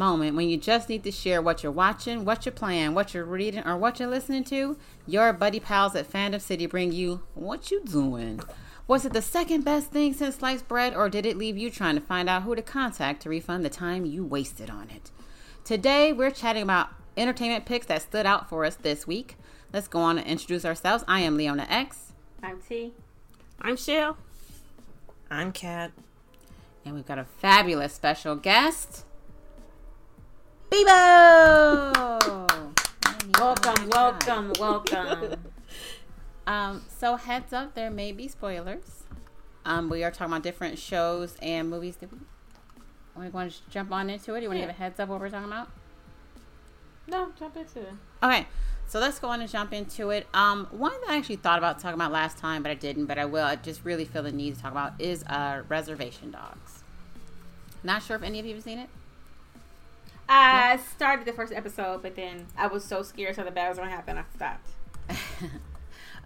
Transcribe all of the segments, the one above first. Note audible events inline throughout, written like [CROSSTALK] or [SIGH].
that moment when you just need to share what you're watching, what you're playing, what you're reading, or what you're listening to, your buddy pals at Fandom City bring you what you doing. Was it the second best thing since sliced bread, or did it leave you trying to find out who to contact to refund the time you wasted on it? Today, we're chatting about entertainment picks that stood out for us this week. Let's go on and introduce ourselves. I am Leona X. I'm T. I'm Shell. I'm Kat. And we've got a fabulous special guest, Bebo! Welcome, welcome, welcome. Um, so heads up, there may be spoilers. Um, we are talking about different shows and movies. We, we want to jump on into it? Do You want to Yeah. give a heads up what we're talking about? No, jump into it. Okay, so let's go on and jump into it. Um, one that I actually thought about talking about last time, but I didn't. But I will. I just really feel the need to talk about is uh, Reservation Dogs. Not sure if any of you have seen it. I started the first episode, but then I was so scared so the bad was going to happen, I stopped. [LAUGHS]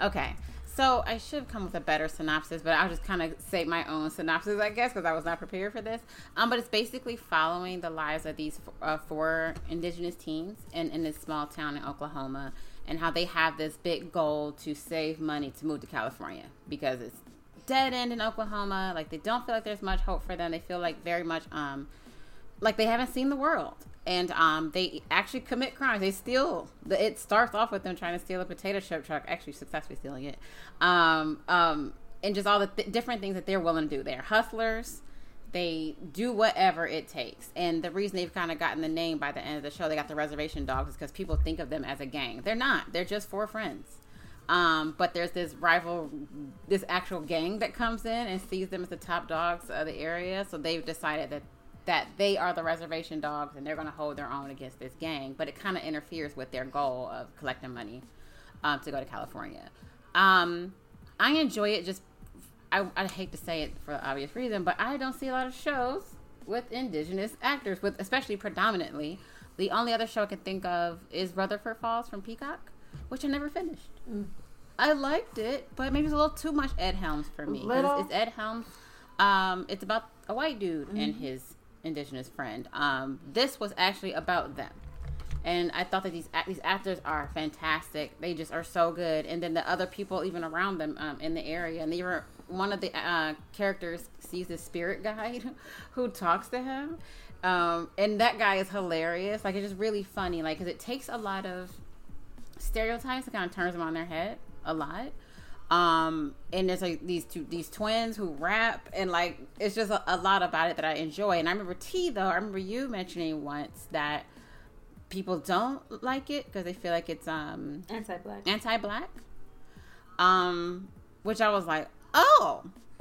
Okay, so I should have come with a better synopsis, but I'll just kind of say my own synopsis, I guess, because I was not prepared for this. Um, but it's basically following the lives of these uh, four indigenous teens in, in this small town in Oklahoma and how they have this big goal to save money to move to California because it's dead end in Oklahoma. Like they don't feel like there's much hope for them. They feel like very much um, like they haven't seen the world and um, they actually commit crimes. They steal the, it starts off with them trying to steal a potato chip truck actually successfully stealing it. Um, um, and just all the th- different things that they're willing to do. They're hustlers. They do whatever it takes. And the reason they've kind of gotten the name by the end of the show they got the reservation dogs is because people think of them as a gang. They're not. They're just four friends. Um, but there's this rival, this actual gang that comes in and sees them as the top dogs of the area. So they've decided that that they are the reservation dogs and they're going to hold their own against this gang. But it kind of interferes with their goal of collecting money um, to go to California. Um, I enjoy it. Just I, I hate to say it for obvious reason, but I don't see a lot of shows with indigenous actors, with especially predominantly. The only other show I can think of is Rutherford Falls from Peacock, which I never finished. I liked it, but maybe it's a little too much Ed Helms for me. Little? It's Ed Helms. Um, it's about a white dude and his indigenous friend. Um, this was actually about them, and I thought that these these actors are fantastic. They just are so good, and then the other people even around them um, in the area, and they were one of the uh, characters sees this spirit guide [LAUGHS] who talks to him. Um, and that guy is hilarious. Like it's just really funny. Like, cause it takes a lot of stereotypes and kind of turns them on their head a lot. Um, and there's like these two these twins who rap and like it's just a, a lot about it that I enjoy. And I remember T though, I remember you mentioning once that people don't like it because they feel like it's um Anti-black. anti-black. Um, which I was like, oh, [LAUGHS]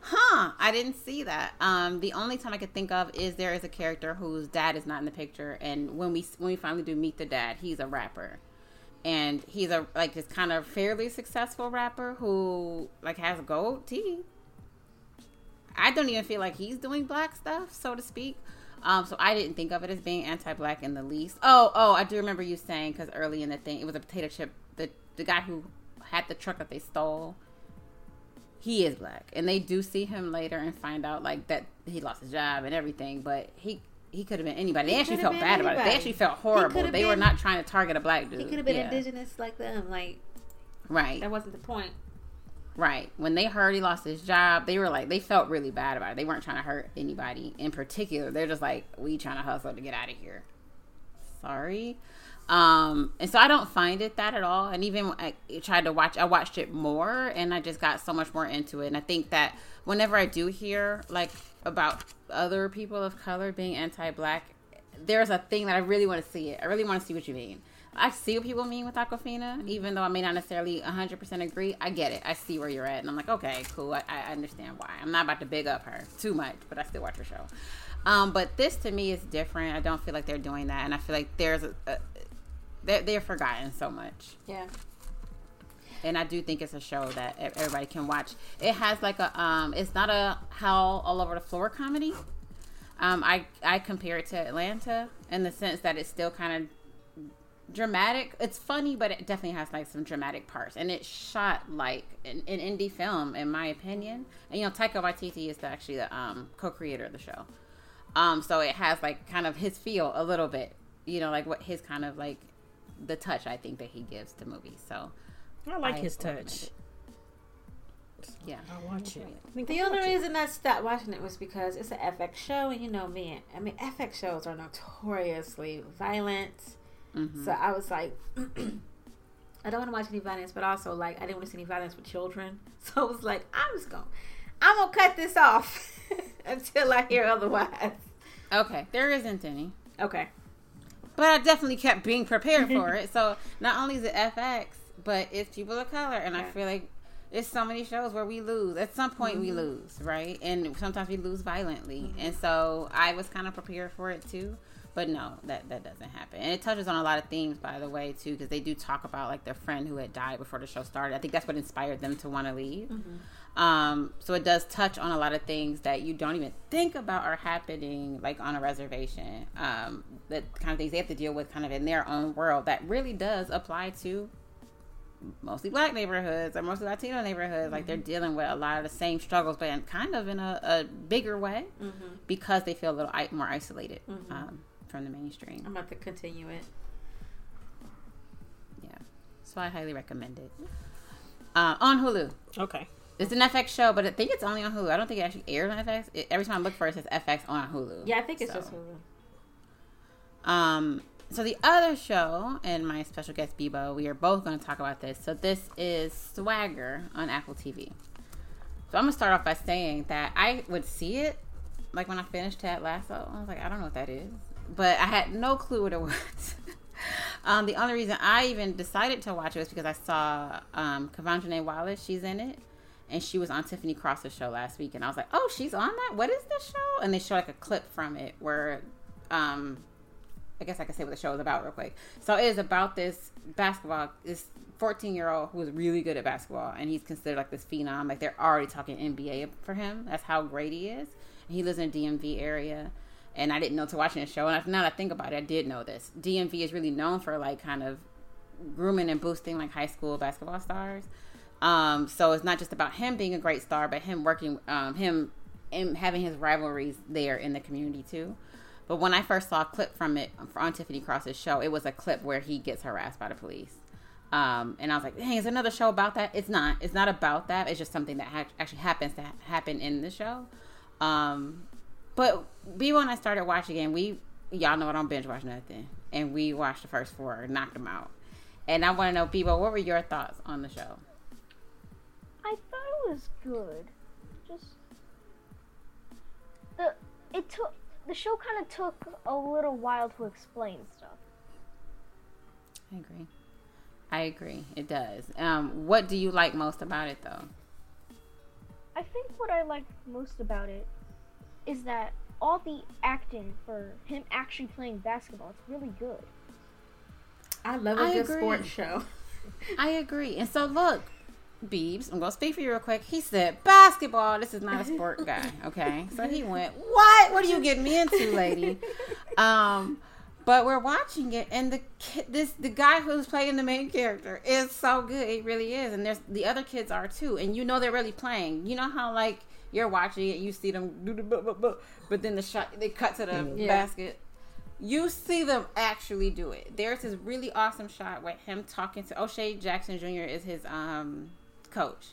huh, I didn't see that. Um, the only time I could think of is there is a character whose dad is not in the picture, and when we when we finally do meet the dad, he's a rapper, and he's a like this kind of fairly successful rapper who like has gold teeth. I don't even feel like he's doing black stuff, so to speak. Um, so I didn't think of it as being anti-black in the least. Oh, oh, I do remember you saying because early in the thing, it was a potato chip. The the guy who had the truck that they stole, he is black, and they do see him later and find out like that he lost his job and everything. But he he could have been anybody. They He actually felt been bad about it. They actually felt horrible. They were not trying to target a black dude. He could have been Yeah. indigenous like them. Like, right? that wasn't the point. Right. When they heard he lost his job, they were like, they felt really bad about it. They weren't trying to hurt anybody in particular. They're just like, we trying to hustle to get out of here. Sorry. Um, and so I don't find it that at all. And even I tried to watch, I watched it more and I just got so much more into it. And I think that whenever I do hear like about other people of color being anti-black, there's a thing that I really want to see it. I really want to see what you mean. I see what people mean with Awkwafina, even though I may not necessarily 100% agree. I get it. I see where you're at. And I'm like, okay, cool. I, I understand why. I'm not about to big up her too much, but I still watch her show. Um, but this to me is different. I don't feel like they're doing that. And I feel like there's a, a they're, they're forgotten so much. Yeah. And I do think it's a show that everybody can watch. It has like a, um, it's not a howl all over the floor comedy. Um, I, I compare it to Atlanta in the sense that it's still kind of dramatic. It's funny, but it definitely has like some dramatic parts, and it's shot like an, an indie film, in my opinion. And you know, Taika Waititi is the, actually the um, co-creator of the show. Um, so it has like kind of his feel a little bit, you know, like what his kind of like the touch I think that he gives to movies. So I like I his touch. yeah, I'll watch it. I The only watch it. reason I stopped watching it was because it's an FX show, and you know me. I mean, FX shows are notoriously violent. Mhm. So I was like, [CLEARS THROAT] I don't want to watch any violence, but also like I didn't want to see any violence with children. [LAUGHS] So it was like, I'm just gonna, I'm gonna cut this off [LAUGHS] until I hear otherwise. okay, there isn't any. Okay. But I definitely kept being prepared for it. So not only is it FX, but it's people of color, and I feel like it's so many shows where we lose. At some point, we lose, right? And sometimes we lose violently. And so I was kind of prepared for it too. But no, that that doesn't happen. And it touches on a lot of themes, by the way, too, because they do talk about like their friend who had died before the show started. I think that's what inspired them to want to leave. Um, so it does touch on a lot of things that you don't even think about are happening, like on a reservation. Um, that kind of things they have to deal with, kind of in their own world. That really does apply to mostly black neighborhoods or mostly Latino neighborhoods. Like they're dealing with a lot of the same struggles, but in kind of in a, a bigger way Mm-hmm. because they feel a little i- more isolated um, from the mainstream. I'm about to continue it. Yeah, so I highly recommend it. Uh, on Hulu. Okay. It's an FX show, but I think it's only on Hulu. I don't think it actually airs on FX. It, every time I look for it, it says FX on Hulu. Yeah, I think it's So, just Hulu. Um, so the other show and my special guest Bebo, we are both going to talk about this. So this is Swagger on Apple TV. So I'm gonna start off by saying that I would see it, like when I finished Ted Lasso. I was like, I don't know what that is, but I had no clue what it [LAUGHS] was. um, the only reason I even decided to watch it was because I saw um, Quvenzhané Wallis. She's in it, and she was on Tiffany Cross's show last week, and I was like, oh, she's on that. What is this show? And they show like a clip from it where um, I guess I can say what the show is about real quick. So it is about this basketball, this 14 year old who is really good at basketball, and he's considered like this phenom. Like they're already talking NBA for him. That's how great he is. And he lives in the DMV area. And I didn't know to watching the show. And now that I think about it, I did know this. DMV is really known for like kind of grooming and boosting like high school basketball stars. Um, so it's not just about him being a great star, but him working, um, him, him having his rivalries there in the community too. But when I first saw a clip from it on Tiffany Cross's show, it was a clip where he gets harassed by the police. Um, and I was like, "Dang, is another show about that?" It's not. It's not about that. It's just something that ha- actually happens to ha- happen in the show. Um, but B when I started watching again, we y'all know I don't binge watch nothing, and we watched the first four, knocked them out. And I want to know, Bebo, what were your thoughts on the show? I thought it was good. Just the it took the show kind of took a little while to explain stuff. I agree. I agree. It does. Um, what do you like most about it, though? I think what I like most about it is that all the acting for him actually playing basketball, it's really good. I love a I good agree. sports show. I agree. And so, look, Beebs, I'm going to speak for you real quick. He said, basketball, this is not a sport [LAUGHS] guy. Okay. So he went, [LAUGHS] what? What are you getting me into, lady? Um, but we're watching it, and the kid, this the guy who's playing the main character is so good. It really is, and there's the other kids are too, and you know they're really playing. You know how like you're watching it, you see them do the bu- bu- bu- but then the shot they cut to the Yeah. basket. You see them actually do it. There's this really awesome shot with him talking to O'Shea Jackson Jr. is his um coach.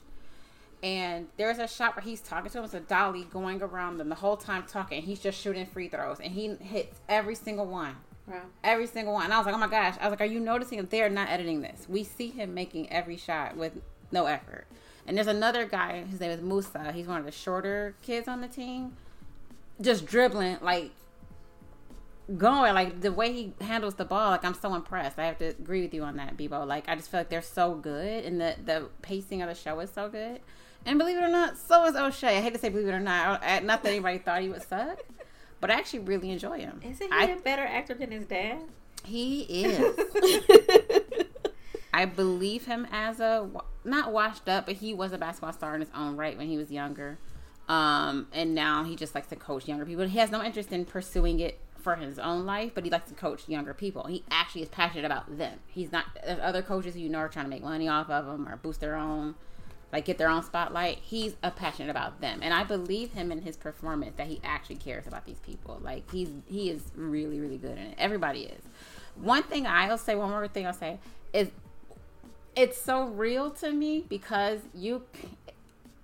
And there's a shot where he's talking to him. It's a dolly going around them the whole time talking. He's just shooting free throws, and he hits every single one, Wow. every single one. And I was like, oh my gosh! I was like, are you noticing that they're not editing this? We see him making every shot with no effort. And there's another guy. His name is Musa. He's one of the shorter kids on the team, just dribbling like going like the way he handles the ball like i'm so impressed. I have to agree with you on that bebo. Like i just feel like they're so good and the the pacing of the show is so good. And believe it or not so is o'shea. I hate to say believe it or not I- not that anybody thought he would suck but i actually really enjoy him. Isn't he I- a better actor than his dad? he is. [LAUGHS] I believe him as a not washed up but he was a basketball star in his own right when he was younger. Um and now he just likes to coach younger people. He has no interest in pursuing it for his own life but he likes to coach younger people he actually is passionate about them he's not there's other coaches you know are trying to make money off of them or boost their own like get their own spotlight. He's a passionate about them, and I believe him in his performance that he actually cares about these people. Like he's he is really really good in it. Everybody is. One thing I'll say, one more thing I'll say is, it's so real to me because you.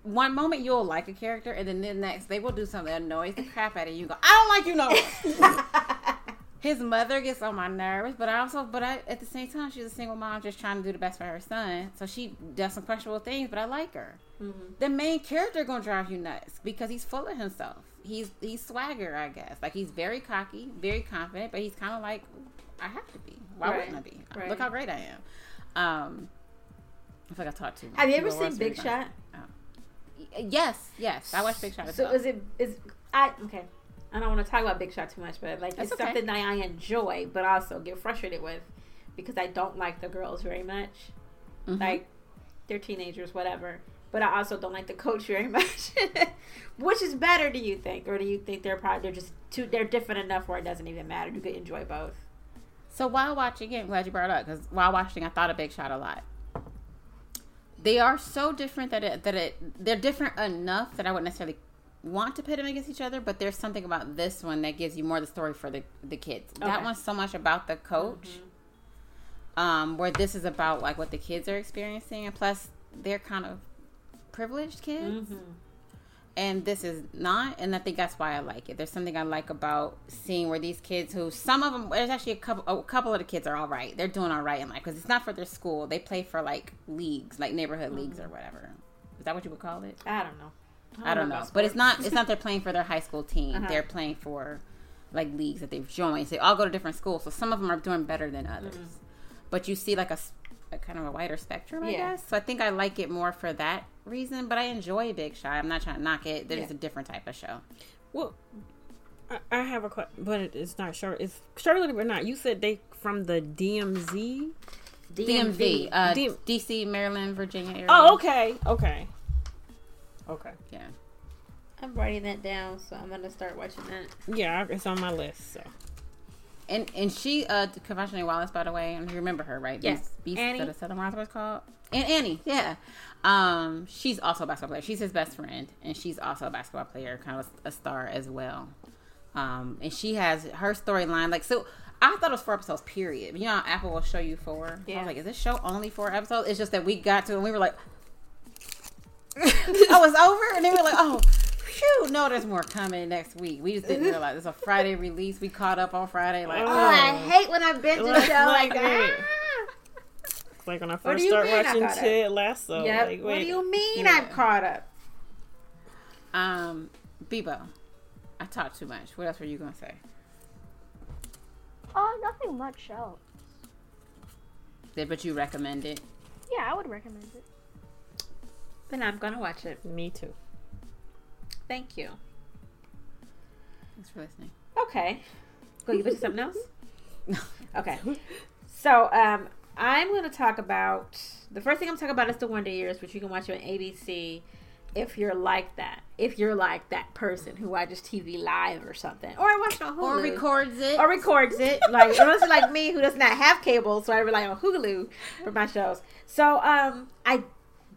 One moment you'll like a character, and then the next they will do something that annoys the crap out of you. You Go, I don't like you no more. [LAUGHS] his mother gets on my nerves, but I also, but I at the same time, she's a single mom just trying to do the best for her son. So she does some questionable things, but I like her. The main character gonna drive you nuts because he's full of himself. He's he's swagger, I guess. Like he's very cocky, very confident, but he's kind of like, I have to be. Why Right, wouldn't I be? right. Look how great I am. Um, I feel like I talked too much. Have you ever seen Big Shot? Yes, yes. I watched Big Shot as So well. is it is I okay? I don't want to talk about Big Shot too much, but like That's it's okay. something that I enjoy, but also get frustrated with because I don't like the girls very much. Mhm. Like they're teenagers, whatever. But I also don't like the coach very [LAUGHS] much. Which is better, do you think, or do you think they're probably they're just too they're different enough where it doesn't even matter? You could enjoy both. So while watching it, I'm glad you brought it up because while watching, I thought of Big Shot a lot. They are so different that it that it they're different enough that I wouldn't necessarily want to pit them against each other. But there's something about this one that gives you more the story for the the kids. That one's so much about the coach, um, where this is about like what the kids are experiencing, and plus they're kind of privileged kids Mm-hmm. And this is not and i think that's why i like it. There's something i like about seeing where these kids who some of them there's actually a couple a couple of the kids are all right. They're doing all right in life because it's not for their school. They play for like leagues like neighborhood leagues or whatever. Is that what you would call it? I don't know. i don't know. About but it's not it's not they're playing for their high school team. Uh-huh. they're playing for like leagues that they've joined. So they all go to different schools so some of them are doing better than others. But you see like a, a kind of a wider spectrum i Yeah. guess so i think i like it more for that reason but i enjoy big shot i'm not trying to knock it there's Yeah. a different type of show Well, I, I have a question, but it's not sure. It's Charlotte or not? You said they from the DMZ. DMV, uh, D- DC, Maryland, Virginia area. Oh, okay, okay, okay. yeah. I'm writing that down, so I'm gonna start watching that. Yeah, it's on my list. So And and she, uh, Quvenzhané Wallis, by the way, and you remember her, right? Yes. Beast, Annie. the Southern Wild was called. And Annie, yeah. Um, she's also a basketball player. She's his best friend, and she's also a basketball player, kind of a, a star as well. Um, and she has her storyline. Like, so I thought it was four episodes, period. You know, how Apple will show you four. Yeah. I was like, is this show only four episodes? It's just that we got to, and we were like, [LAUGHS] oh, it's over, and then we were like, oh. Phew, no, there's more coming next week. We just didn't realize it's a Friday release. We caught up on Friday, like, Oh, I hate when I binge a Like- show like like that. it's like when I first you start mean watching it? Ted Lasso. Yep. Like, what do you mean Yeah. I'm caught up? Um, Bebo, I talked too much. What else were you gonna say? Uh, nothing much else. Did but you recommend it? Yeah, I would recommend it. Then I'm gonna watch it. Me too. Thank you. Thanks for listening. Okay. Go give it to something else? [LAUGHS] No. Okay. So um I'm gonna talk about the first thing I'm talking about is the Wonder Years, which you can watch on ABC if you're like that. If you're like that person who watches TV live or something. Or I watch it on Hulu. Or records it. or records it. Like unless you're like me who does not have cable, so I rely on Hulu for my shows. So um I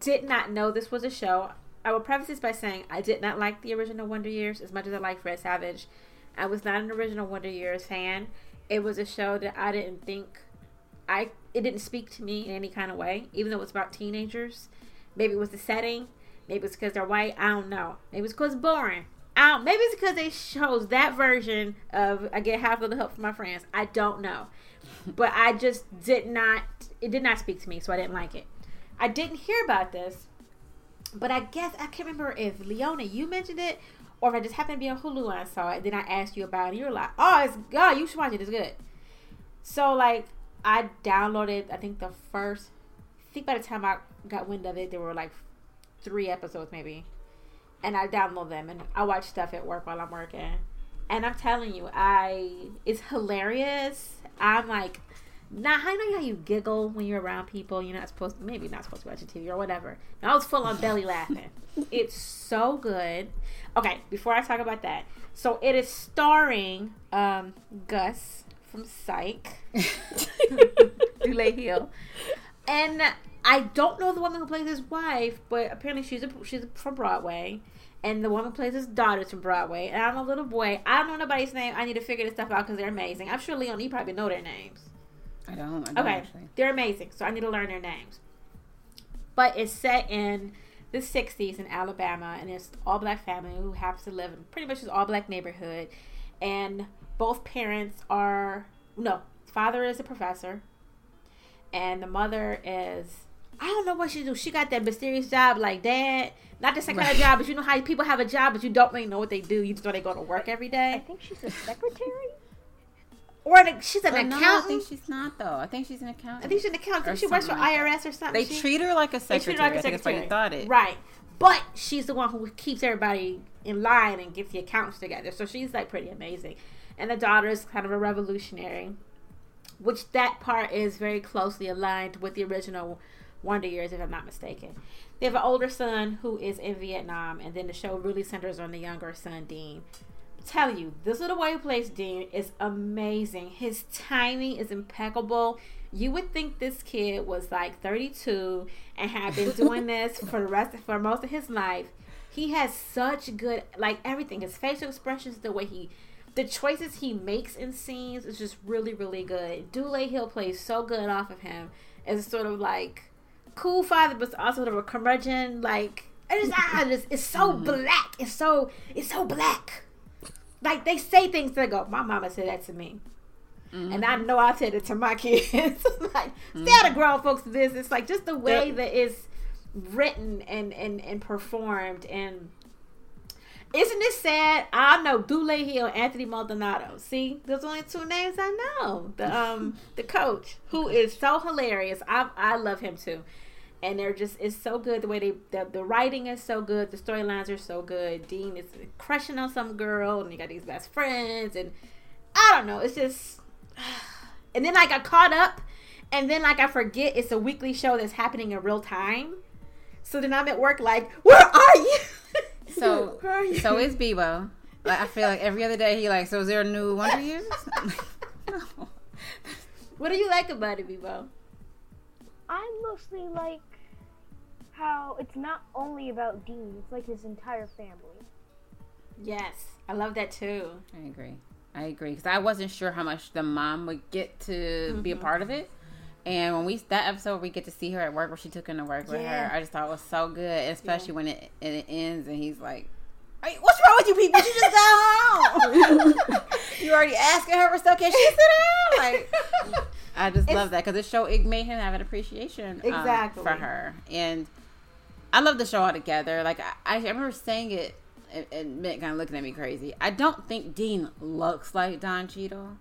did not know this was a show. I will preface this by saying I did not like the original Wonder Years as much as I like Fred Savage. I was not an original Wonder Years fan. It was a show that I didn't think I it didn't speak to me in any kind of way, even though it was about teenagers. Maybe it was the setting. Maybe it's because they're white. I don't know. Maybe it's because boring. I maybe it's because they chose that version of I get half of the help from my friends. I don't know, but I just did not. It did not speak to me, so I didn't like it. I didn't hear about this, but I guess I can't remember if Leona you mentioned it or if I just happened to be on Hulu and I saw it. Then I asked you about it. You were like, "Oh, it's God, you should watch it. It's good." So like, I downloaded. I think the first. I think by the time I got wind of it, there were like three episodes maybe, and I download them and I watch stuff at work while I'm working. And I'm telling you, I it's hilarious. I'm like, not I know how you giggle when you're around people. You're not supposed to, maybe not supposed to watch TV or whatever. And I was full on belly laughing. [LAUGHS] It's so good. Okay, before I talk about that, so it is starring um, Gus from Psych, [LAUGHS] Dule Hill, and I don't know the woman who plays his wife, but apparently she's a, she's from Broadway, and the woman who plays his daughter's from Broadway. And I'm a little boy. I don't know nobody's name. I need to figure this stuff out because they're amazing. I'm sure Leon, you probably know their names. I don't. I don't Okay, actually. they're amazing. So I need to learn their names. But it's set in the '60s in Alabama, and it's all black family who happens to live in pretty much this all black neighborhood, and both parents are no father is a professor, and the mother is I don't know what she do. She got that mysterious job like dad. Not the same kind of job, but you know how people have a job, but you don't really know what they do. You just know they go to work every day. I think she's a secretary. Or an, she's an But no, I think she's not though. I think she's an accountant. I think she's an accountant. She works for like that. IRS or something. they She- treat her like a secretary. they treat secretary. her like a think that's why you secretary. thought it. Right. But she's the one who keeps everybody in line and gets the accounts together. So she's like pretty amazing. And the daughter is kind of a revolutionary, which that part is very closely aligned with the original Wonder Years, if I'm not mistaken. They have an older son who is in Vietnam, and then the show really centers on the younger son, Dean. Tell you, this little boy who plays Dean is amazing. His timing is impeccable. You would think this kid was like 32 and had been [LAUGHS] doing this for the rest for most of his life. He has such good like everything. His facial expressions, the way he the choices he makes in scenes is just really, really good. Dule Hill plays so good off of him as sort of like cool father, but also sort of a curmudgeon. Like it's, so mm-hmm. black. It's so it's so black. Like they say things that go. My mama said that to me, and I know I said it to my [LAUGHS] kids. like stay out of grown folks' business. Like just the way that it's written and and and performed and. Isn't it sad? I know Dule Hill, Anthony Maldonado. See, there's only two names I know. The um [LAUGHS] the coach, who is so hilarious. I I love him too. And they're just it's so good the way they the, the writing is so good, the storylines are so good. Dean is crushing on some girl, and you got these best friends, and I don't know. It's just, [SIGHS] and then like I caught up, and then like I forget it's a weekly show that's happening in real time. So then I'm at work like, where are you? [LAUGHS] So, Where are you? so is Bebo. Like I feel like every other day he like. So is there a new Wonder Years? no. [LAUGHS] what do you like about it, Bebo? I mostly like how it's not only about Dean; it's like his entire family. Yes, I love that too. I agree. I agree because I wasn't sure how much the mom would get to be a part of it. And when we that episode where we get to see her at work where she took him to work with her, I just thought it was so good, especially when it it ends and he's like, "Hey, "What's wrong with you people? You just got home. [LAUGHS] you already asking her for stuff. Can she sit down?" Like, [LAUGHS] I just It's- love that because the show it made him have an appreciation um, Exactly. for her, and I love the show altogether. Like I, I remember saying it, and, and Mick kind of looking at me crazy. I don't think Dean looks like Don Cheadle,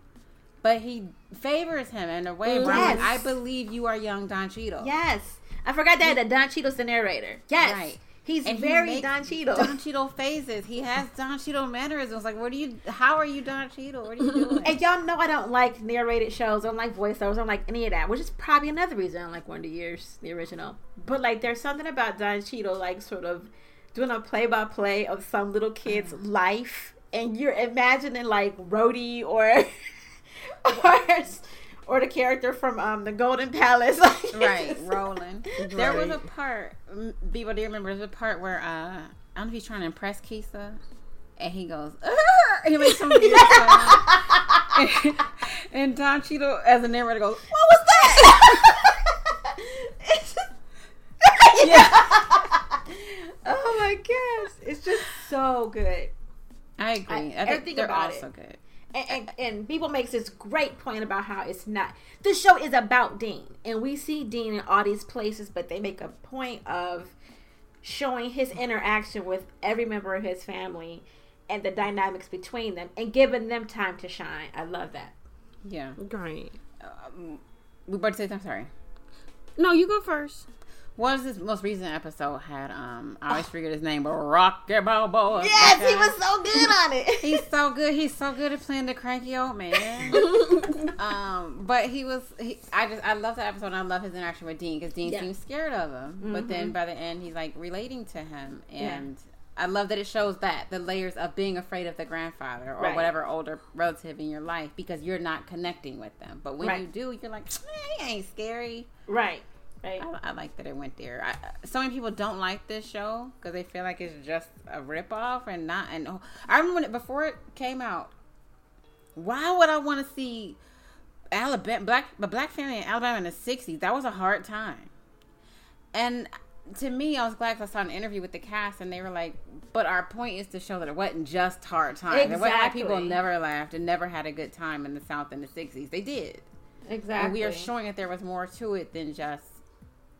but he favors him in a way where I'm like, Yes. I believe you are young Don Cheadle. Yes, I forgot that that Don Cheadle's the narrator. Yes, Right. He's And he very makes Don Cheadle. Don Cheadle phases. He has Don Cheadle mannerisms. Like, what are you? How are you Don Cheadle? What are you [LAUGHS] doing? And y'all know I don't like narrated shows. I don't like voiceovers. I don't like any of that, which is probably another reason I don't like Wonder Years, the original. But like, there's something about Don Cheadle, like sort of doing a play-by-play of some little kid's Mm. life, and you're imagining like Rhodey or [LAUGHS] or or the character from um the Golden Palace, [LAUGHS] like, it's right, just- rolling. There was a part. mm, People, do you remember? There's a part where uh, I don't know if he's trying to impress Keisa, and he goes, "Arr!" [LAUGHS] and he makes some [LAUGHS] weird sound. and Don Cheadle, as a narrator, goes, "What was that?" It's just- oh my gosh, it's just so good. I agree. I- I, think everything they're about all it. so good. And, and, and people makes this great point about how it's not. The show is about Dean, and we see Dean in all these places, but they make a point of showing his interaction with every member of his family and the dynamics between them, and giving them time to shine. I love that. Yeah. great. Um, we about to say something. Sorry. No, you go first. What was this most recent episode had? Um, I always forget his name, but Rocky Balboa. Yes, That he was so good on it. [LAUGHS] He's so good. He's so good at playing the cranky old man. [LAUGHS] um, but he was. He, I just I love that episode. and I love his interaction with Dean because Dean Yeah. seems scared of him, but then Mhm. by the end he's like relating to him, Yeah. and I love that it shows that the layers of being afraid of the grandfather or Right. whatever older relative in your life because you're not connecting with them. But when Right. you do, you're like, eh, he ain't scary. right. Right? I, I like that it went there. I, so many people don't like this show because they feel like it's just a ripoff and not. And oh, I remember when it, before it came out. Why would I want to see Alabama black a black family in Alabama in the '60s? That was a hard time. And to me, I was glad 'cause I saw an interview with the cast, and they were like, "But our point is to show that it wasn't just hard times. It wasn't like people never laughed and never had a good time in the South in the '60s. They did." Exactly. And we are showing that there was more to it than just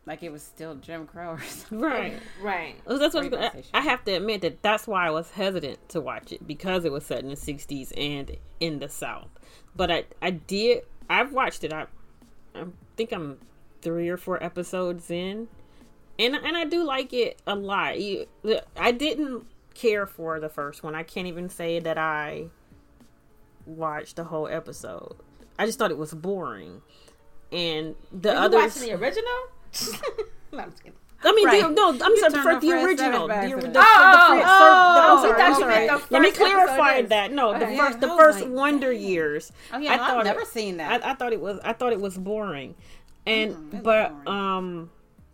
like it was still Jim Crow or [LAUGHS] something. Right. right. Well, That's what I, was Great gonna- conversation. I have to admit that that's why I was hesitant to watch it because it was set in the '60s and in the South. But I, I did. I've watched it. I, I think I'm three or four episodes in, and and I do like it a lot. You- I didn't care for the first one. I can't even say that I watched the whole episode. I just thought it was boring, and the other you others. watching the original? [LAUGHS] no, I'm just kidding. I mean, Right. the, no, I'm You sorry, turned for the original. The, Savage the, the, accident. Oh, oh, oh, sorry, we thought I'm you sorry. meant the Let me clarify that. No, the Okay, yeah, first, the first like, Wonder dang. Years. Oh yeah, I no, I've never it- seen that. I, I thought it was. I thought it was boring, and Mm, but boring. um,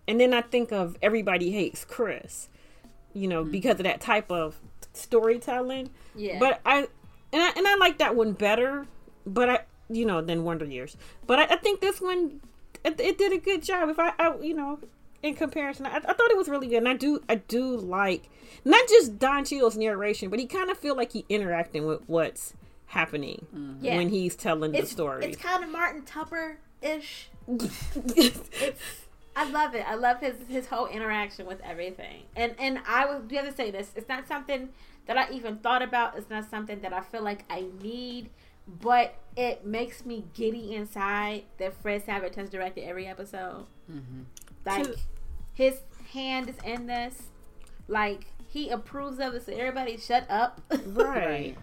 and then I think of Everybody Hates Chris, you know, Mm. because of that type of storytelling. Yeah. But I and I and I like that one better, but I you know than Wonder Years. But I, I think this one it, it did a good job. If I, I you know in comparison, I, I thought it was really good, and I do I do like not just Don Cheadle's narration, but he kind of feel like he interacting with what's happening mm-hmm. Yeah. when he's telling it's, the story. It's kind of Martin Tupper ish. [LAUGHS] I love it. I love his his whole interaction with everything. And and I would the to say this. It's not something that I even thought about. It's not something that I feel like I need. But it makes me giddy inside that Fred Savage has directed every episode. Mm-hmm. Like To- his hand is in this. Like he approves of it. So everybody shut up. [LAUGHS] right.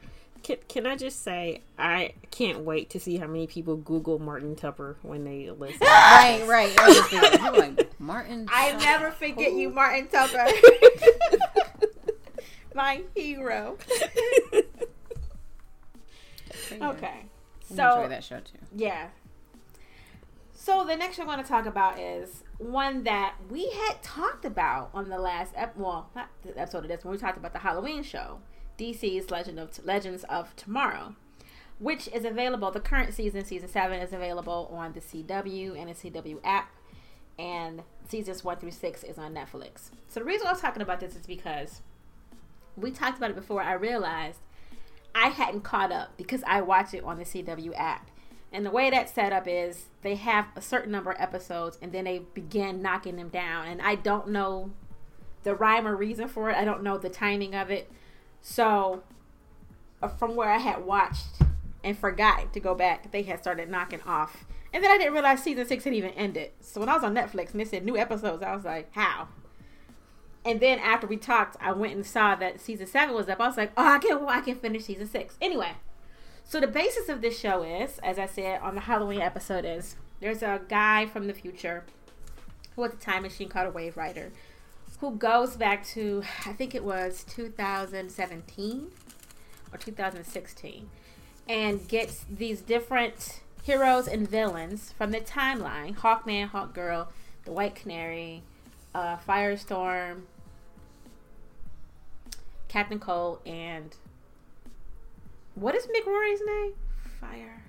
Can, can I just say I can't wait to see how many people Google Martin Tupper when they listen. [LAUGHS] right, right. [LAUGHS] I was just thinking, people like Martin. I Tupper. never forget you, Martin Tupper. My hero. Okay. So enjoy that show too. yeah. So the next show I want to talk about is one that we had talked about on the last ep- well, not the episode of this when we talked about the Halloween show, DC's Legend of Legends of Tomorrow, which is available. The current season, season seven, is available on the CW and the CW app, and seasons one through six is on Netflix. So the reason I was talking about this is because we talked about it before. I realized I hadn't caught up because I watch it on the CW app. And the way that's set up is they have a certain number of episodes and then they begin knocking them down. And I don't know the rhyme or reason for it. I don't know the timing of it. So uh, from where I had watched and forgot to go back, they had started knocking off. And then I didn't realize season six had even ended. So when I was on Netflix and they said new episodes, I was like, how? And then after we talked, I went and saw that season seven was up. I was like, oh, I can, I can finish season six. Anyway, so the basis of this show is, as I said on the Halloween episode, is there's a guy from the future who at the time machine called a Waverider who goes back to I think it was 2017 or 2016 and gets these different heroes and villains from the timeline Hawkman, Hawkgirl, the White Canary, uh, Firestorm, Captain Cold, and what is Mick Rory's name? Fire.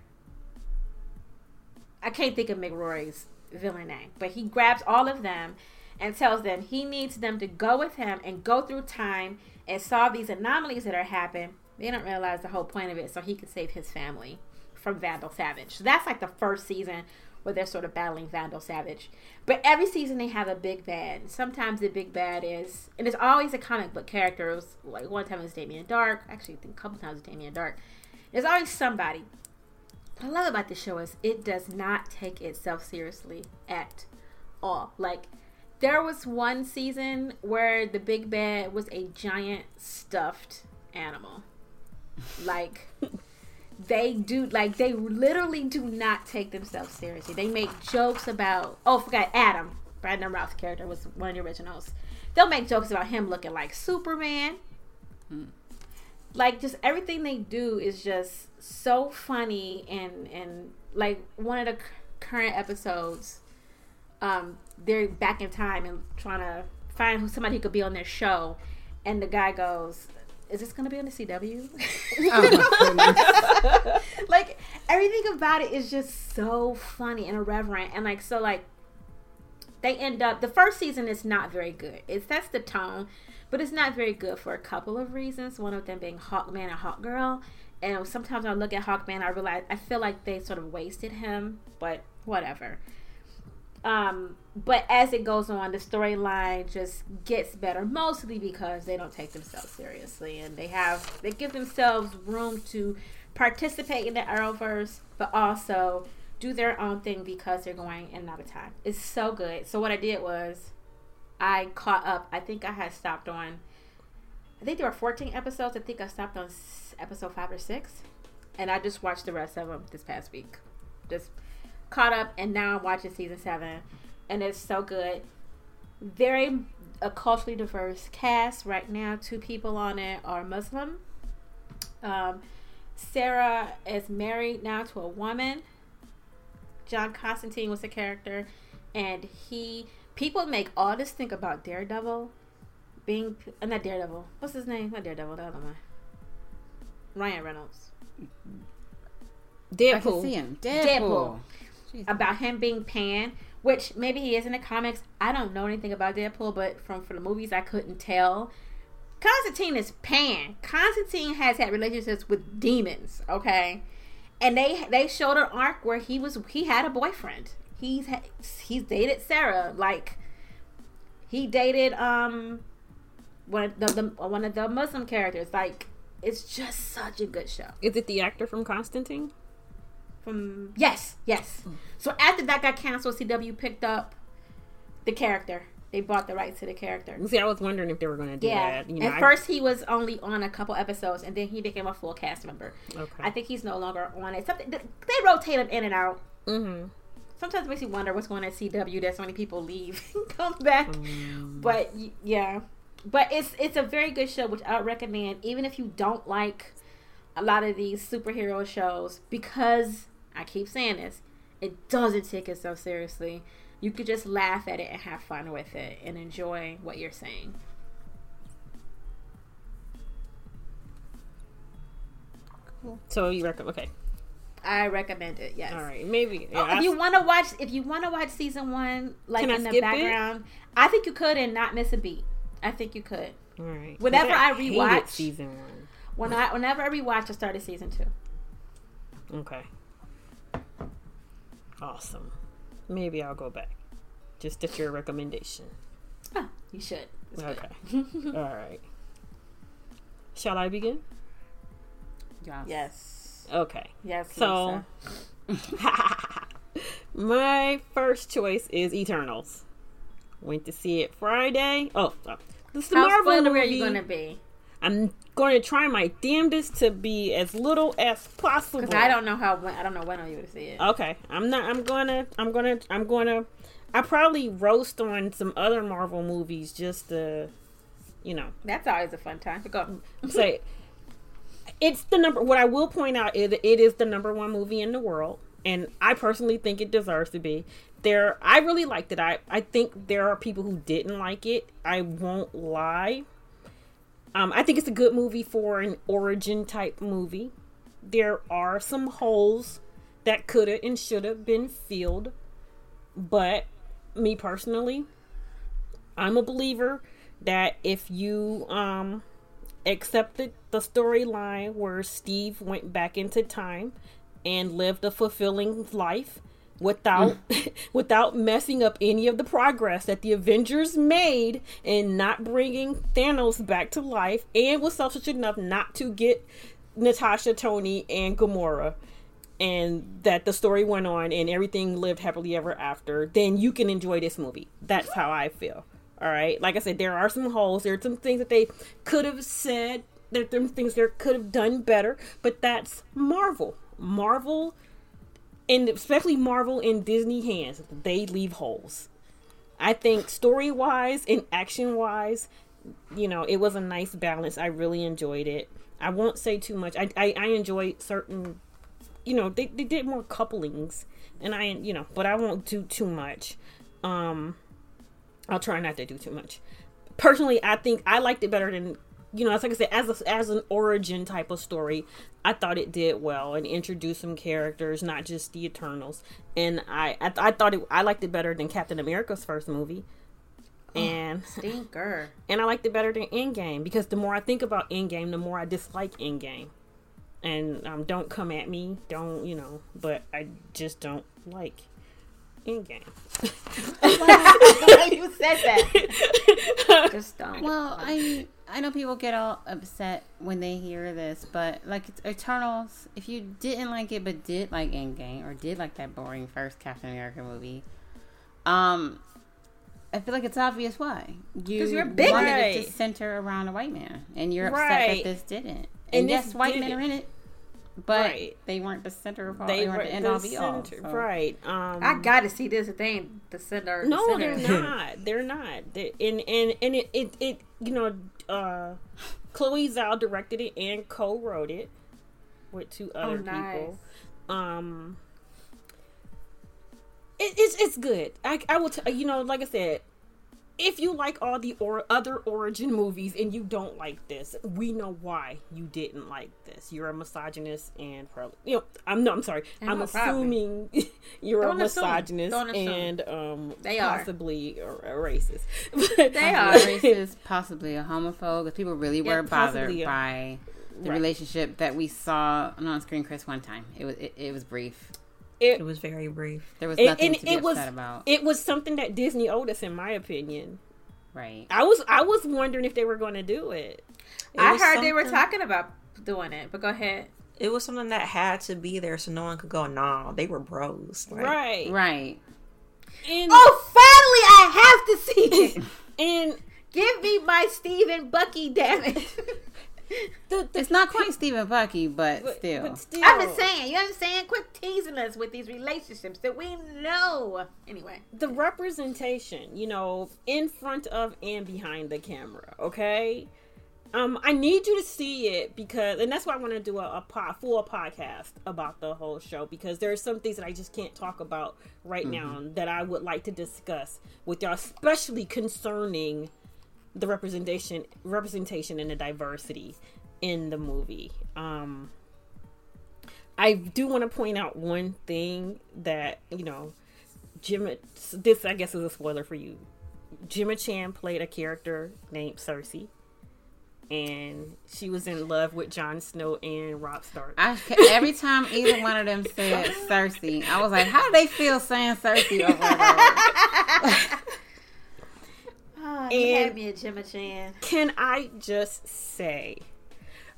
I can't think of Mick Rory's villain name, but he grabs all of them and tells them he needs them to go with him and go through time and solve these anomalies that are happening. They don't realize the whole point of it, so he can save his family from Vandal Savage. So that's like the first season where they're sort of battling Vandal Savage. But every season they have a big bad. Sometimes the big bad is, and it's always a comic book character. It was like one time it was Damien Darhk. Actually, I think a couple times it was Damien Darhk. There's always somebody. What I love about this show is it does not take itself seriously at all. Like there was one season where the big bad was a giant stuffed animal. Like [LAUGHS] they do like they literally do not take themselves seriously. They make jokes about oh I forgot Adam. Brandon Routh's character was one of the originals. They'll make jokes about him looking like Superman. Like just everything they do is just so funny and and like one of the c- current episodes um, they're back in time and trying to find who- somebody who could be on their show, and the guy goes, "Is this going to be on the CW?" Oh, [LAUGHS] like everything about it is just so funny and irreverent, and like so like they end up the first season is not very good. It sets the tone, but it's not very good for a couple of reasons. One of them being Hawkman and Hawkgirl. And sometimes I look at Hawkman, I realize I feel like they sort of wasted him, but whatever. Um, but as it goes on, the storyline just gets better, mostly because they don't take themselves seriously and they have they give themselves room to participate in the Arrowverse, but also do their own thing because they're going in and out of time. It's so good. So what I did was I caught up. I think I had stopped on. I think there were 14 episodes. I think I stopped on episode five or six, and I just watched the rest of them this past week. Just caught up, and now I'm watching season seven, and it's so good. Very a culturally diverse cast right now. Two people on it are Muslim. Um, Sarah is married now to a woman. John Constantine was the character, and he people make all this think about Daredevil being uh, not Daredevil. What's his name? Not Daredevil. The other one. Ryan Reynolds. I can see Deadpool. him. Deadpool. Deadpool. About him being Pan, which maybe he is in the comics. I don't know anything about Deadpool, but from from the movies, I couldn't tell. Constantine is Pan. Constantine has had relationships with demons. Okay, and they they showed an arc where he was he had a boyfriend. He's he's dated Sarah. Like he dated um one of the, the one of the Muslim characters. Like it's just such a good show. Is it the actor from Constantine? From yes, yes. So after that got canceled, CW picked up the character. They bought the rights to the character. See, I was wondering if they were going to do Yeah. that. You know, At I- first, he was only on a couple episodes, and then he became a full cast member. okay. I think he's no longer on it. Something they rotate him in and out. mm-hmm. Sometimes it makes you wonder what's going on at CW. That so many people leave [LAUGHS] and come back. Mm. But yeah, but it's it's a very good show, which I would recommend, even if you don't like a lot of these superhero shows, because I keep saying this, it doesn't take it so seriously. You could just laugh at it and have fun with it and enjoy what you're saying. Cool. So you reckon? Okay. I recommend it. Yes. All right. Maybe. Oh, if you want to watch, if you want to watch season one, like Can I in the skip it? background, I think you could and not miss a beat. I think you could. all right. whenever I hated rewatch- season one. When I, whenever I rewatch, I started season two. Okay. Awesome. Maybe I'll go back. Just at your recommendation. Oh, you should. It's. Okay. [LAUGHS] All right. Shall I begin? Yes. Yes. Okay. Yes. So, Lisa. [LAUGHS] my first choice is Eternals. Went to see it Friday. Oh, oh. this is the how Marvel spoiler movie. are you gonna be? I'm going to try my damnedest to be as little as possible. Because I don't know how. I don't know when you gonna see it. Okay, I'm not. I'm gonna. I'm gonna. I'm gonna. I probably roast on some other Marvel movies just to, you know, That's always a fun time to go. [LAUGHS] say it's the number. What I will point out is that it is the number one movie in the world, and I personally think it deserves to be. There, I really liked it. I I think there are people who didn't like it. I won't lie. Um, I think it's a good movie for an origin type movie. There are some holes that could have and should have been filled, but me personally, I'm a believer that if you um accepted the storyline where Steve went back into time and lived a fulfilling life without mm. [LAUGHS] without messing up any of the progress that the Avengers made in not bringing Thanos back to life and was selfish enough not to get Natasha, Tony, and Gamora and that the story went on and everything lived happily ever after, then you can enjoy this movie. That's how I feel. All right. Like I said, there are some holes. There are some things that they could have said. There are some things they could have done better. But that's Marvel. Marvel, and especially Marvel in Disney hands, they leave holes. I think story wise and action wise, you know, it was a nice balance. I really enjoyed it. I won't say too much. I I, I enjoyed certain, you know, they, they did more couplings, and I you know, but I won't do too much. Um, I'll try not to do too much. Personally, I think I liked it better than you know. As like I said, as a, as an origin type of story, I thought it did well and introduced some characters, not just the Eternals. And I I, I thought it I liked it better than Captain America's first movie. And Stinker. [LAUGHS] and I liked it better than Endgame because the more I think about Endgame, the more I dislike Endgame. And um, don't come at me, don't you know? But I just don't like Endgame. [LAUGHS] Why you said that? [LAUGHS] Just don't. Well, I I know people get all upset when they hear this, but like it's Eternals, if you didn't like it but did like Endgame or did like that boring first Captain America movie, um, I feel like it's obvious why you 'Cause you're big. wanted it to center around a white man, and you're upset Right. that this didn't. And, And yes, white men didn't. are in it, but Right. they weren't the center of all. They They, were weren't the end the all be all. so. right? Um, I gotta see this. If they ain't the center. the No, center. they're not. They're not. They, and and and it, it it you know, uh, Chloe Zhao directed it and co-wrote it with two other nice. people. Um, it, it's it's good. I I will t- you know, like I said. If you like all the or other origin movies and you don't like this, we know why you didn't like this. You're a misogynist and probably you know I'm no I'm sorry. And I'm no problem. assuming [LAUGHS] you're Don't a assume. misogynist and um They are. possibly a, a racist. [LAUGHS] They are. [LAUGHS] racist, possibly a homophobe, because people really Yeah, were bothered a- by the Right. relationship that we saw on screen. Chris one time. It was it, it was brief. It was very brief. There was It- nothing and to be it was- upset about. It was something that Disney owed us, in my opinion. right. I was I was wondering if they were going to do it. It I was heard they were talking about doing it, but go ahead. It was something that had to be there so no one could go, nah, they were bros. Like, Right. Right. And Oh, finally, I have to see it. [LAUGHS] and Give me my Steve and Bucky, damn it. [LAUGHS] the, the It's not quite Stephen Bucky, but, but, still. but still I'm just saying, you know what I'm saying? Quit teasing us with these relationships that we know. Anyway, the representation, you know, in front of and behind the camera, okay? Um, I need you to see it because, and that's why I want to do a, a po- full podcast about the whole show because there are some things that I just can't talk about right now that I would like to discuss with y'all, especially concerning the representation, representation, and the diversity in the movie. Um, I do want to point out one thing that you know, Jim. This I guess is a spoiler for you. Gemma Chan played a character named Sersi, and she was in love with Jon Snow and Rob Stark. I, every time either one of them said Sersi, I was like, how do they feel saying Sersi over and over? [LAUGHS] oh, you And- had me a Gemma Chan. Can I just say,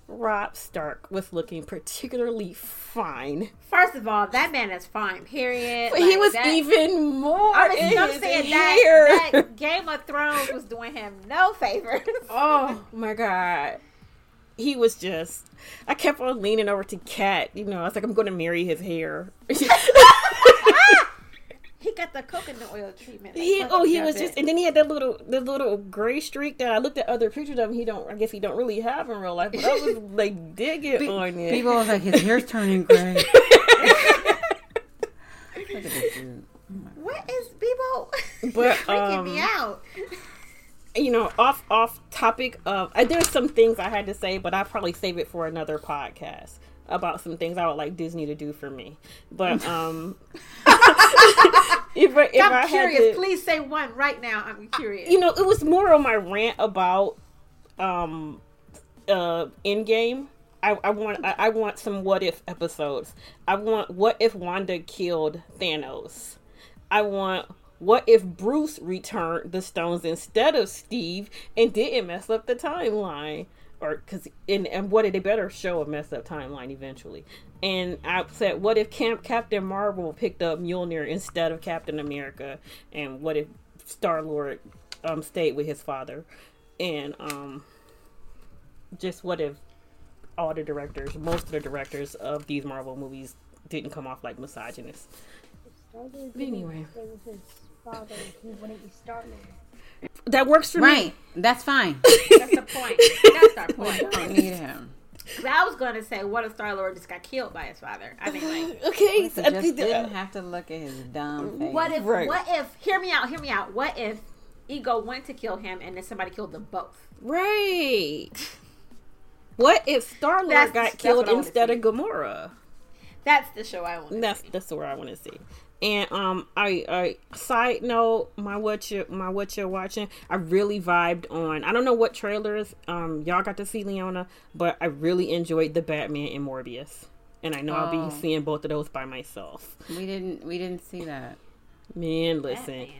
Rob Stark was looking particularly fine. First of all, that man is fine. Period. But he was that- even more I'm, in I'm saying that, that [LAUGHS] Game of Thrones was doing him no favors. [LAUGHS] Oh my god. He was just I kept on leaning over to Kat, you know, I was like, I'm gonna marry his hair. [LAUGHS] He got the coconut oil treatment. he, oh, he was that. just and then he had that little the little gray streak that I looked at other pictures of him, he don't I guess he don't really have in real life, but I was [LAUGHS] like digging on it. People was like, his hair's turning gray. Look at this dude. What is Bebo? But, [LAUGHS] freaking me um, out. you know, off off topic of uh, there's some things I had to say, but I'll probably save it for another podcast about some things I would like Disney to do for me. But [LAUGHS] um [LAUGHS] if, I- if I I'm had curious. to- Please say one right now. I'm curious. you know, it was more of my rant about um uh Endgame. I, I want I, I want some what if episodes. I want what if Wanda killed Thanos. I want what if Bruce returned the stones instead of Steve and didn't mess up the timeline? Or because and, and what did they better show a messed up timeline eventually? And I said, what if Camp Captain Marvel picked up Mjolnir instead of Captain America? And what if Star Lord um, stayed with his father? And um, just what if all the directors, most of the directors of these Marvel movies, didn't come off like misogynists? Started Anyway. with his father. He wouldn't be starting. That works for me. Right. That's fine. [LAUGHS] That's the point. That's our point. I Don't need him. I was going to say, what if Star Lord just got killed by his father? I mean, like, [LAUGHS] Okay, You so I just didn't that, have to look at his dumb face. what if? Right. What if? Hear me out. Hear me out. What if Ego went to kill him and then somebody killed them both? right. What if Star Lord got killed what I wanna instead of Gamora? That's the show I want. That's that's the where I want to see. And um, I, I side note, my what you my what you're watching. I really vibed on. I don't know what trailers um y'all got to see Leona, but I really enjoyed the Batman and Morbius, and I know I'll Oh. be seeing both of those by myself. we didn't we didn't see that. Man, listen, Batman.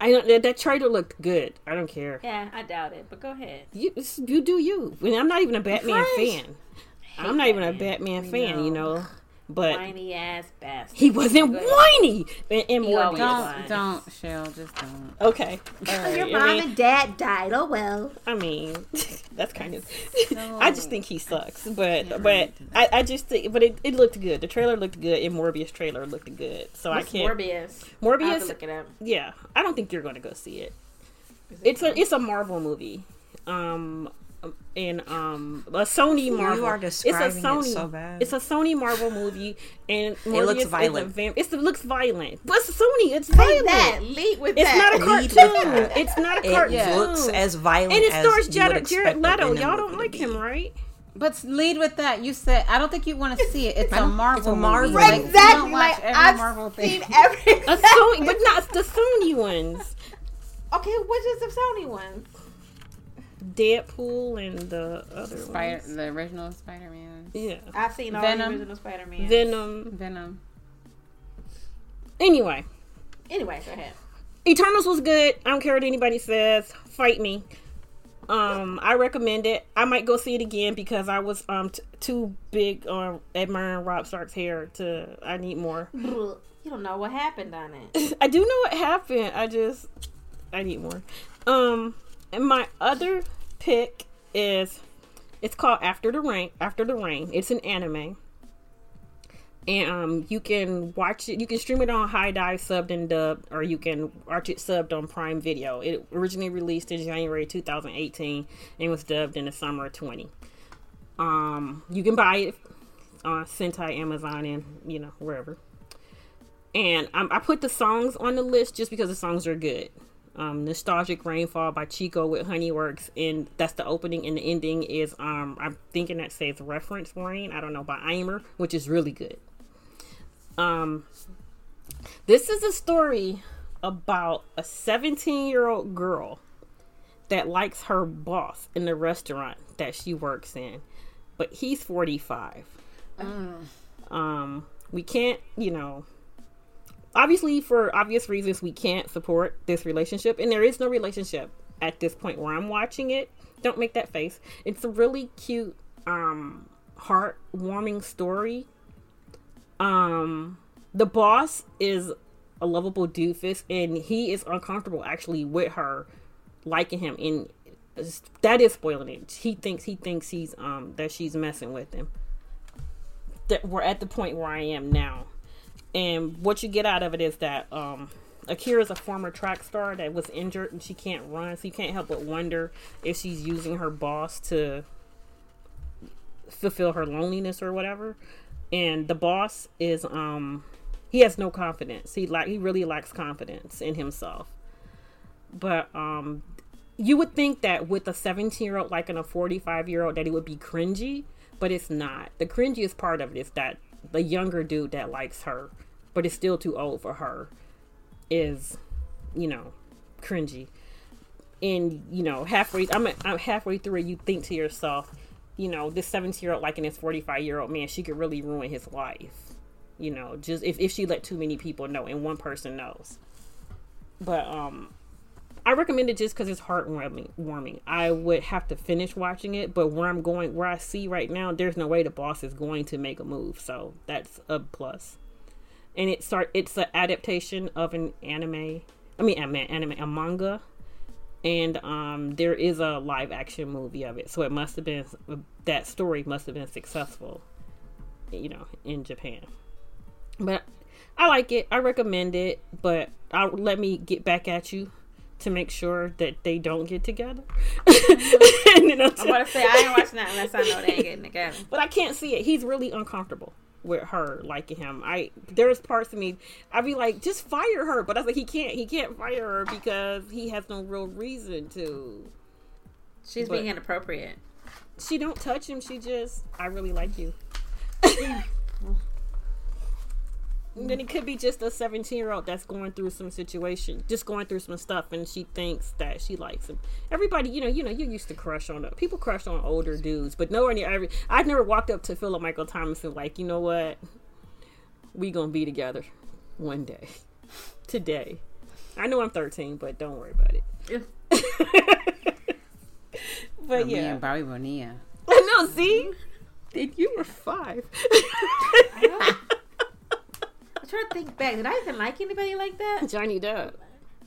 I don't. That, that trailer looked good. I don't care. Yeah, I doubt it, but go ahead. You you do you. And I'm not even a Batman Right. fan. I'm not even a Batman. Batman We fan, you know. Know. But Whiny ass bastard. he wasn't Go whiny in, in He always Morbius. was. Don't don't Shell, just don't. Okay. All right. Your I mom mean- and dad died. Oh well. I mean, [LAUGHS] that's kind of. No. [LAUGHS] I just think he sucks, but Can't but I, I just think, but it, it looked good. The trailer looked good, and Morbius trailer looked good. So What's I can't. Morbius? I have to Morbius, look it up. yeah, I don't think you're going to go see it. Is it It's a it's a Marvel movie, um, and um a Sony Marvel. are it's a describing it Sony. so bad. It's a Sony Marvel movie, and Morbius looks violent. vam- it's, it looks violent, but it's Sony. It's Say violent. that. Lead with It's that. not a Lead with cartoon. that. It's not a It cartoon. It looks as violent and it stars Jared, Jared Leto. Y'all don't like him, right? But lead with that. You said I don't think you want to see it. It's a Marvel. It's a Marvel movie. Like, you don't Exactly. watch Like every I've Marvel seen thing. every. A [LAUGHS] Sony, but not the Sony ones. Okay, which is the Sony one? Deadpool and the other Spider, ones. the original Spider-Man. Yeah, I've seen all Venom. the original Spider-Man. Venom. Venom. Anyway, Anyway, go ahead. Eternals was good. I don't care what anybody says. Fight me. Um, I recommend it. I might go see it again because I was um t- too big on admiring Rob Stark's hair to. I need more. [LAUGHS] You don't know what happened on it. [LAUGHS] I do know what happened. I just I need more. Um, and my other pick is it's called After the Rain. After the Rain. It's an anime, and um, you can watch it. You can stream it on HIDIVE subbed and dubbed, or you can watch it subbed on Prime Video. It originally released in January 2018 and was dubbed in the summer of 20. Um, you can buy it on Sentai, Amazon, and you know wherever and um, I put the songs on the list just because the songs are good. Um, Nostalgic Rainfall by Chico with Honeyworks, and that's the opening, and the ending is um, I'm thinking that says Reference Rain. I don't know by Aimer, which is really good. Um, this is a story about a 17 year old girl that likes her boss in the restaurant that she works in, but he's 45. Um, we can't, you know, obviously for obvious reasons we can't support this relationship and there is no relationship at this point where i'm watching it. Don't make that face. It's a really cute um heartwarming story. Um the boss is a lovable doofus and he is uncomfortable actually with her liking him and that is spoiling it. He thinks he thinks he's um that she's messing with him. That we're at the point where i am now and what you get out of it is that um Akira is a former track star that was injured and she can't run, so you can't help but wonder if she's using her boss to fulfill her loneliness or whatever. And the boss is um he has no confidence. He like he really lacks confidence in himself. But um you would think that with a 17 year old like and a 45 year old that it would be cringy, but it's not. The cringiest part of it is that the younger dude that likes her, but is still too old for her, is, you know, cringy. And you know, halfway, I'm, I'm halfway through it. You think to yourself, you know, this 17 year old liking this 45 year old man, she could really ruin his life. You know, just if if she let too many people know, and one person knows. But um, I recommend it just because it's heartwarming. Warming. I would have to finish watching it, but where I'm going, where I see right now, there's no way the boss is going to make a move. So that's a plus. And it start. It's an adaptation of an anime. I mean, anime, anime, a manga, and um, there is a live action movie of it. So it must have been that story must have been successful, you know, in Japan. But I like it. I recommend it. But I'll let me get back at you to make sure that they don't get together. Mm-hmm. [LAUGHS] and then I'm gonna say I ain't watching that unless I know they ain't getting together. but I can't see it. He's really uncomfortable with her liking him. I there's parts of me I'd be like, just fire her, but I was like, he can't. He can't fire her because he has no real reason to. She's But- being inappropriate. She don't touch him. She just, I really like you. Mm. [LAUGHS] And then it could be just a 17 year old that's going through some situation, just going through some stuff, and she thinks that she likes him. Everybody, you know, you know, you used to crush on people crush on older dudes, but nowhere near every. I've never walked up to Philip Michael Thomas and like, you know what, we gonna be together one day, [LAUGHS] today. I know I'm 13, but don't worry about it. [LAUGHS] but Me yeah, and Bobby Bonilla. [LAUGHS] I know. See, mm-hmm. Then you were five. I'm trying to think back. Did I even like anybody like that? [LAUGHS] Johnny Depp.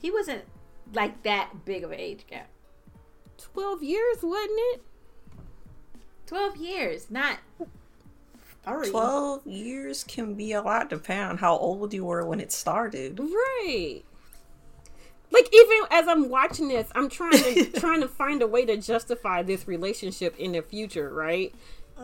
He wasn't like that big of an age gap. 12 years, wasn't it? Twelve years, not thirty. 12 years can be a lot depending on how old you were when it started. Right. Like even as I'm watching this, I'm trying to [LAUGHS] trying to find a way to justify this relationship in the future, right?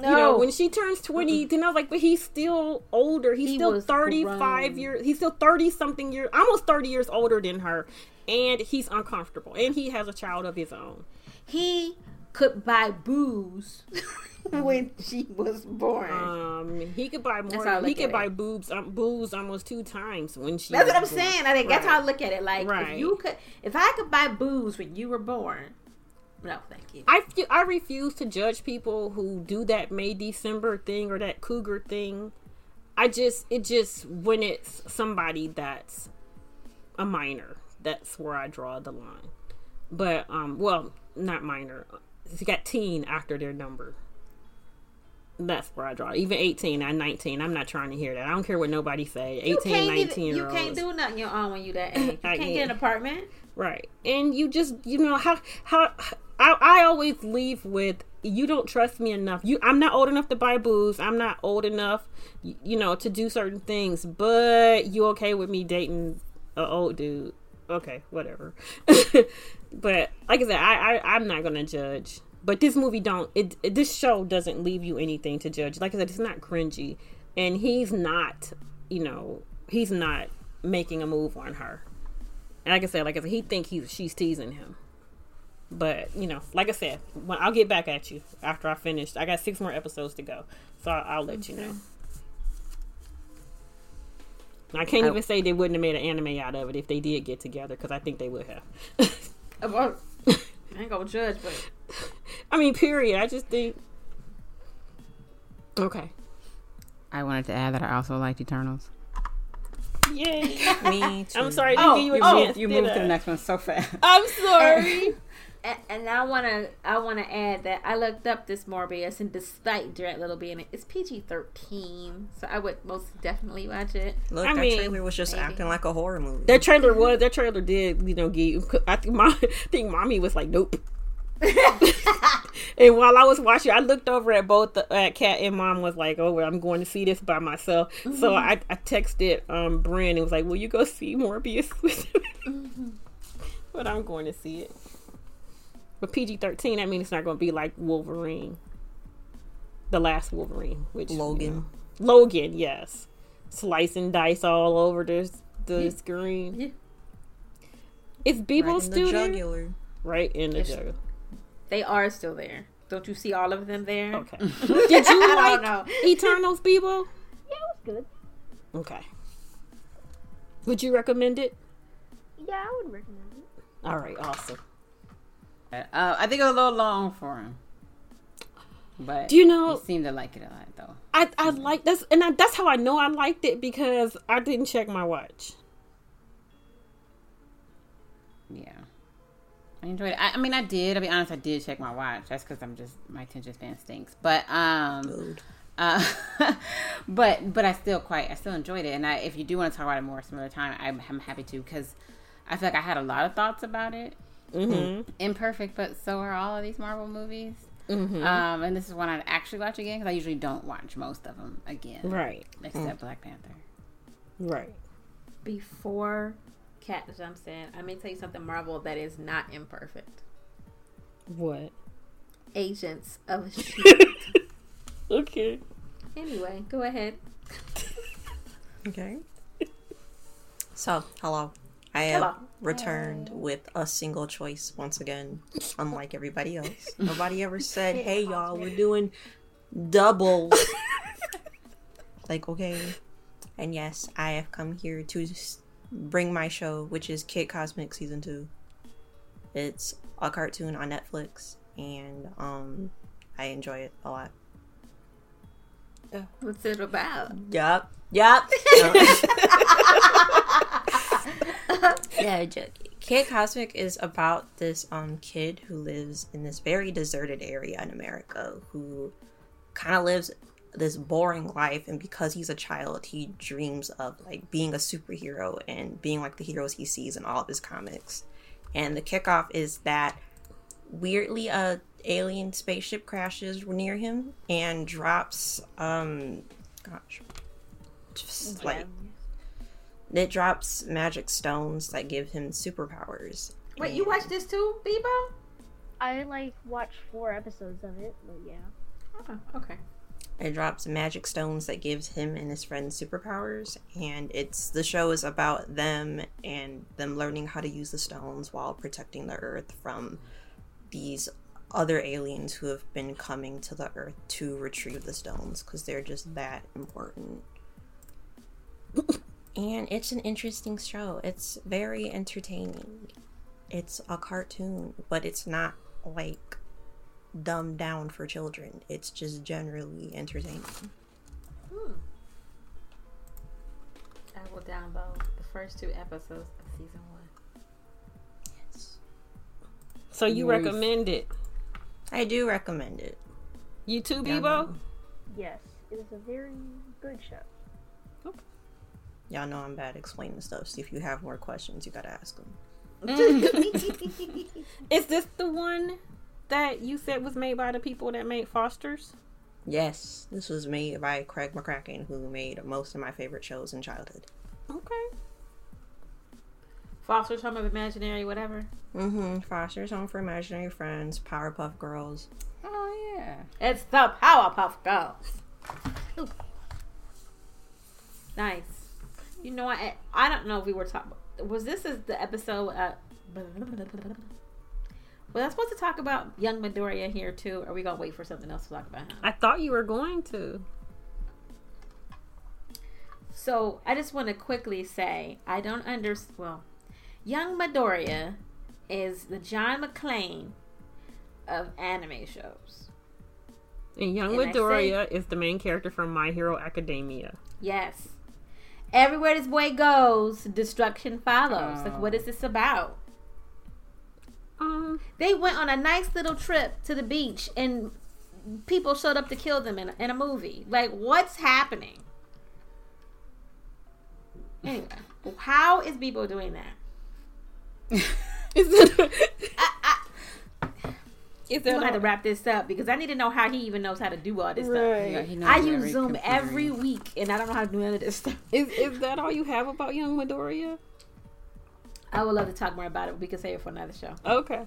No. You know, when she turns 20, then I was like, but he's still older. He's He still 35 grown. years. He's still 30 something years, almost 30 years older than her. And he's uncomfortable. And he has a child of his own. he could buy booze [LAUGHS] when she was born. Um, he could buy more. He could buy it. boobs, um, booze almost two times when she. that's what I'm born. saying. I think that's how I look at it. Like Right. if you could, if I could buy booze when you were born, no, thank you. I, I refuse to judge people who do that May December thing or that cougar thing. I just it just when it's somebody that's a minor, that's where I draw the line. But um, well, not minor. It's got teen after their number. That's where I draw. Even 18 and 19. I'm not trying to hear that. I don't care what nobody say. 18 You can't 19 even, year you can't do nothing your own when you that [LAUGHS] age. You can't get an apartment. Right. And you just you know how how I, I always leave with you don't trust me enough. You I'm not old enough to buy booze. I'm not old enough you, you know to do certain things, but you okay with me dating a old dude. Okay, whatever. [LAUGHS] but like I said, I, I I'm not to judge. But this movie don't it, it this show doesn't leave you anything to judge. Like I said, it's not cringy and he's not, you know, he's not making a move on her. And like I said, like I said, he think he's she's teasing him. But you know, like I said, when I'll get back at you after I finish. I got six more episodes to go, so I'll, I'll let you know. I can't I- even say they wouldn't have made an anime out of it if they did get together, because I think they would have. Uh, well, [LAUGHS] I ain't gonna judge, but I mean, period. I just think. Okay. I wanted to add that I also liked Eternals. Yay! [LAUGHS] Me too. I'm sorry. I didn't Oh, give you a oh, chance. You did moved to the next one so fast. I'm sorry. [LAUGHS] and, and I wanna I wanna add that I looked up this Morbius, and despite Jared Leto being it, it's PG thirteen, so I would most definitely watch it. Look, I that mean, trailer was just maybe. acting like a horror movie. that trailer was. That trailer did. You know, give. I think. Mom, I [LAUGHS] think mommy was like, nope. [LAUGHS] And while I was watching, I looked over at both the, at Cat and Mom was like, "Oh, well, I'm going to see this by myself." So I, I texted um Bryn and was like, "Will you go see Morbius with me?" [LAUGHS] but I'm going to see it. But PG-13, that means it's not going to be like Wolverine, the last Wolverine, which you Logan. know. Logan, yes, slice and dice all over the the screen. Yeah. Is Bebo Right in still the there? jugular. Right in the Yes. jugular. They are still there. Don't you see all of them there? Okay. [LAUGHS] Did you like know. Eternals, Bebo? Yeah, it was good. Okay. Would you recommend it? Yeah, I would recommend it. All right, awesome. Uh, I think it was a little long for him. But Do you know- he seemed to like it a lot though. I I like that's and I, that's how I know I liked it because I didn't check my watch. Yeah. I enjoyed it. I, I mean, I did. I'll be honest. I did check my watch. That's because I'm just my attention span stinks. But um, Dude. uh, [LAUGHS] but but I still quite I still enjoyed it. And I, if you do want to talk about it more some other time, I'm, I'm happy to because I feel like I had a lot of thoughts about it. Mm-hmm. Imperfect, but so are all of these Marvel movies. Mm-hmm. Um, and this is one I'd actually watch again because I usually don't watch most of them again, right. except Black Panther. Right. Before Cat jumps in. I may tell you something Marvel that is not imperfect. What? Agents of [LAUGHS] Shield. [LAUGHS] Okay. anyway, go ahead. [LAUGHS] Okay. So, hello. I have Hello. Returned with a single choice once again, [LAUGHS] unlike everybody else. [LAUGHS] Nobody ever said, hey, y'all, we're doing double. [LAUGHS] like, okay. And yes, I have come here to bring my show, which is Kid Cosmic Season 2. It's a cartoon on Netflix, and um, I enjoy it a lot. What's it about? Yup. Yup. Yeah, J- Kid Cosmic is about this um kid who lives in this very deserted area in America who kind of lives this boring life and because he's a child he dreams of like being a superhero and being like the heroes he sees in all of his comics. And the kickoff is that weirdly a alien spaceship crashes near him and drops um gosh just like it drops magic stones that give him superpowers. Wait, you watch this too, Bebo? I like watched four episodes of it, but yeah. Oh, okay. It drops magic stones that gives him and his friends superpowers, and it's the show is about them and them learning how to use the stones while protecting the Earth from these other aliens who have been coming to the Earth to retrieve the stones because they're just that important. [LAUGHS] and it's an interesting show. It's very entertaining. It's a cartoon, but it's not like dumbed down for children. It's just generally entertaining. Hmm. I will download the first two episodes of season one. Yes. So you Nice. recommend it? I do recommend it. You too, Bebo? Yes, it is a very good show. Y'all know I'm bad at explaining stuff, so if you have more questions, you gotta ask them. [LAUGHS] [LAUGHS] Is this the one that you said was made by the people that made Foster's? Yes, this was made by Craig McCracken, who made most of my favorite shows in childhood. Okay. Foster's Home of Imaginary, whatever. Mm-hmm. Foster's Home for Imaginary Friends, Powerpuff Girls. Oh yeah. It's the Powerpuff Girls. Ooh. Nice. You know, I I don't know if we were talking. Was this is the episode? Uh, was I supposed to talk about young Midoriya here too? Or are we gonna wait for something else to talk about him? I thought you were going to. So I just want to quickly say I don't understand. Well, young Midoriya is the John McClane of anime shows. And Young And Midoriya is the main character from My Hero Academia. Yes. Everywhere this boy goes, destruction follows. Like, Oh. what is this about? Um, They went on a nice little trip to the beach and people showed up to kill them in a, in a movie. Like, what's happening? Anyway, [LAUGHS] how is Bebo doing that? [LAUGHS] is it? is We're gonna have to wrap this up because I need to know how he even knows how to do all this Right. Yeah, he knows stuff. I use Zoom computer every week and I don't know how to do any of this stuff. is is that all you have about Young Midoriya? I would love to talk more about it. but We can save it for another show. Okay.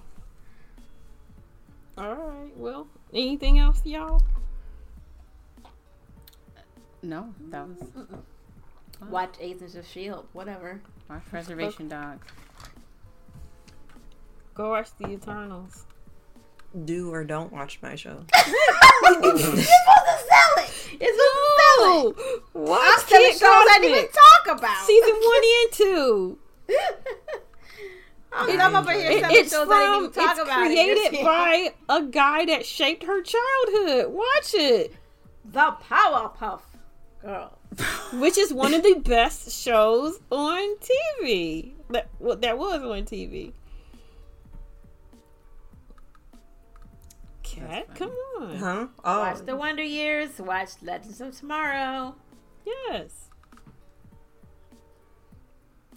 All right. Well, anything else, y'all? No, that was Watch Agents of Shield, whatever. Watch reservation dogs. Go watch the Eternals. Do or don't watch my show. [LAUGHS] You're supposed to sell it. It's supposed to sell it. Watch I'm selling shows I didn't even talk about. Season one and two. I'm, [LAUGHS] oh, I'm over here It- selling it's shows I didn't from. even talk It's about. it. created Just- by a guy that shaped her childhood. Watch it. the Powerpuff Girl. [LAUGHS] which is one of the best shows on TV. That well, that was on TV. Cat, come on. Huh? Oh, Watch The Wonder Years. Watch Legends of Tomorrow. Yes.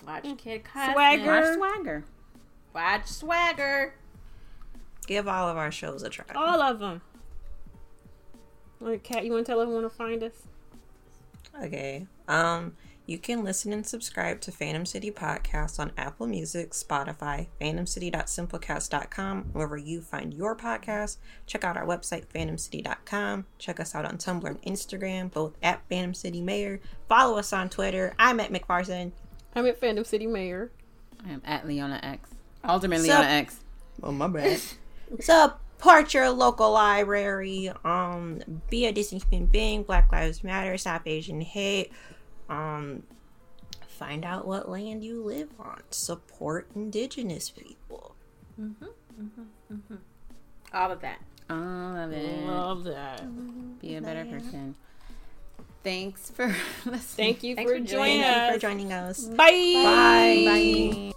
Watch Kid Cosmic. Swagger. Watch Swagger. Watch Swagger. give all of our shows a try. All of them. All right, Cat, you want to tell everyone to find us? Okay. Um, You can listen and subscribe to Phantom City Podcast on Apple Music, Spotify, phantomcity.simplecast.com, wherever you find your podcast. Check out our website, phantomcity.com. Check us out on Tumblr and Instagram, both at Phantom City Mayor. Follow us on Twitter. I'm at McPherson. I'm at Phantom City Mayor. I am at Leona X. Alderman So- Leona X. Oh, my bad. [LAUGHS] Support your local library. Um, be a decent human being. Black Lives Matter. Stop Asian hate. Um, find out what land you live on. Support indigenous people. Mm-hmm, mm-hmm, mm-hmm. All of that. All of it. Love that. Be a better person. Thanks for [LAUGHS] listening. Thank you Thanks for for joining Thank you us. for joining us. Bye. Bye. Bye.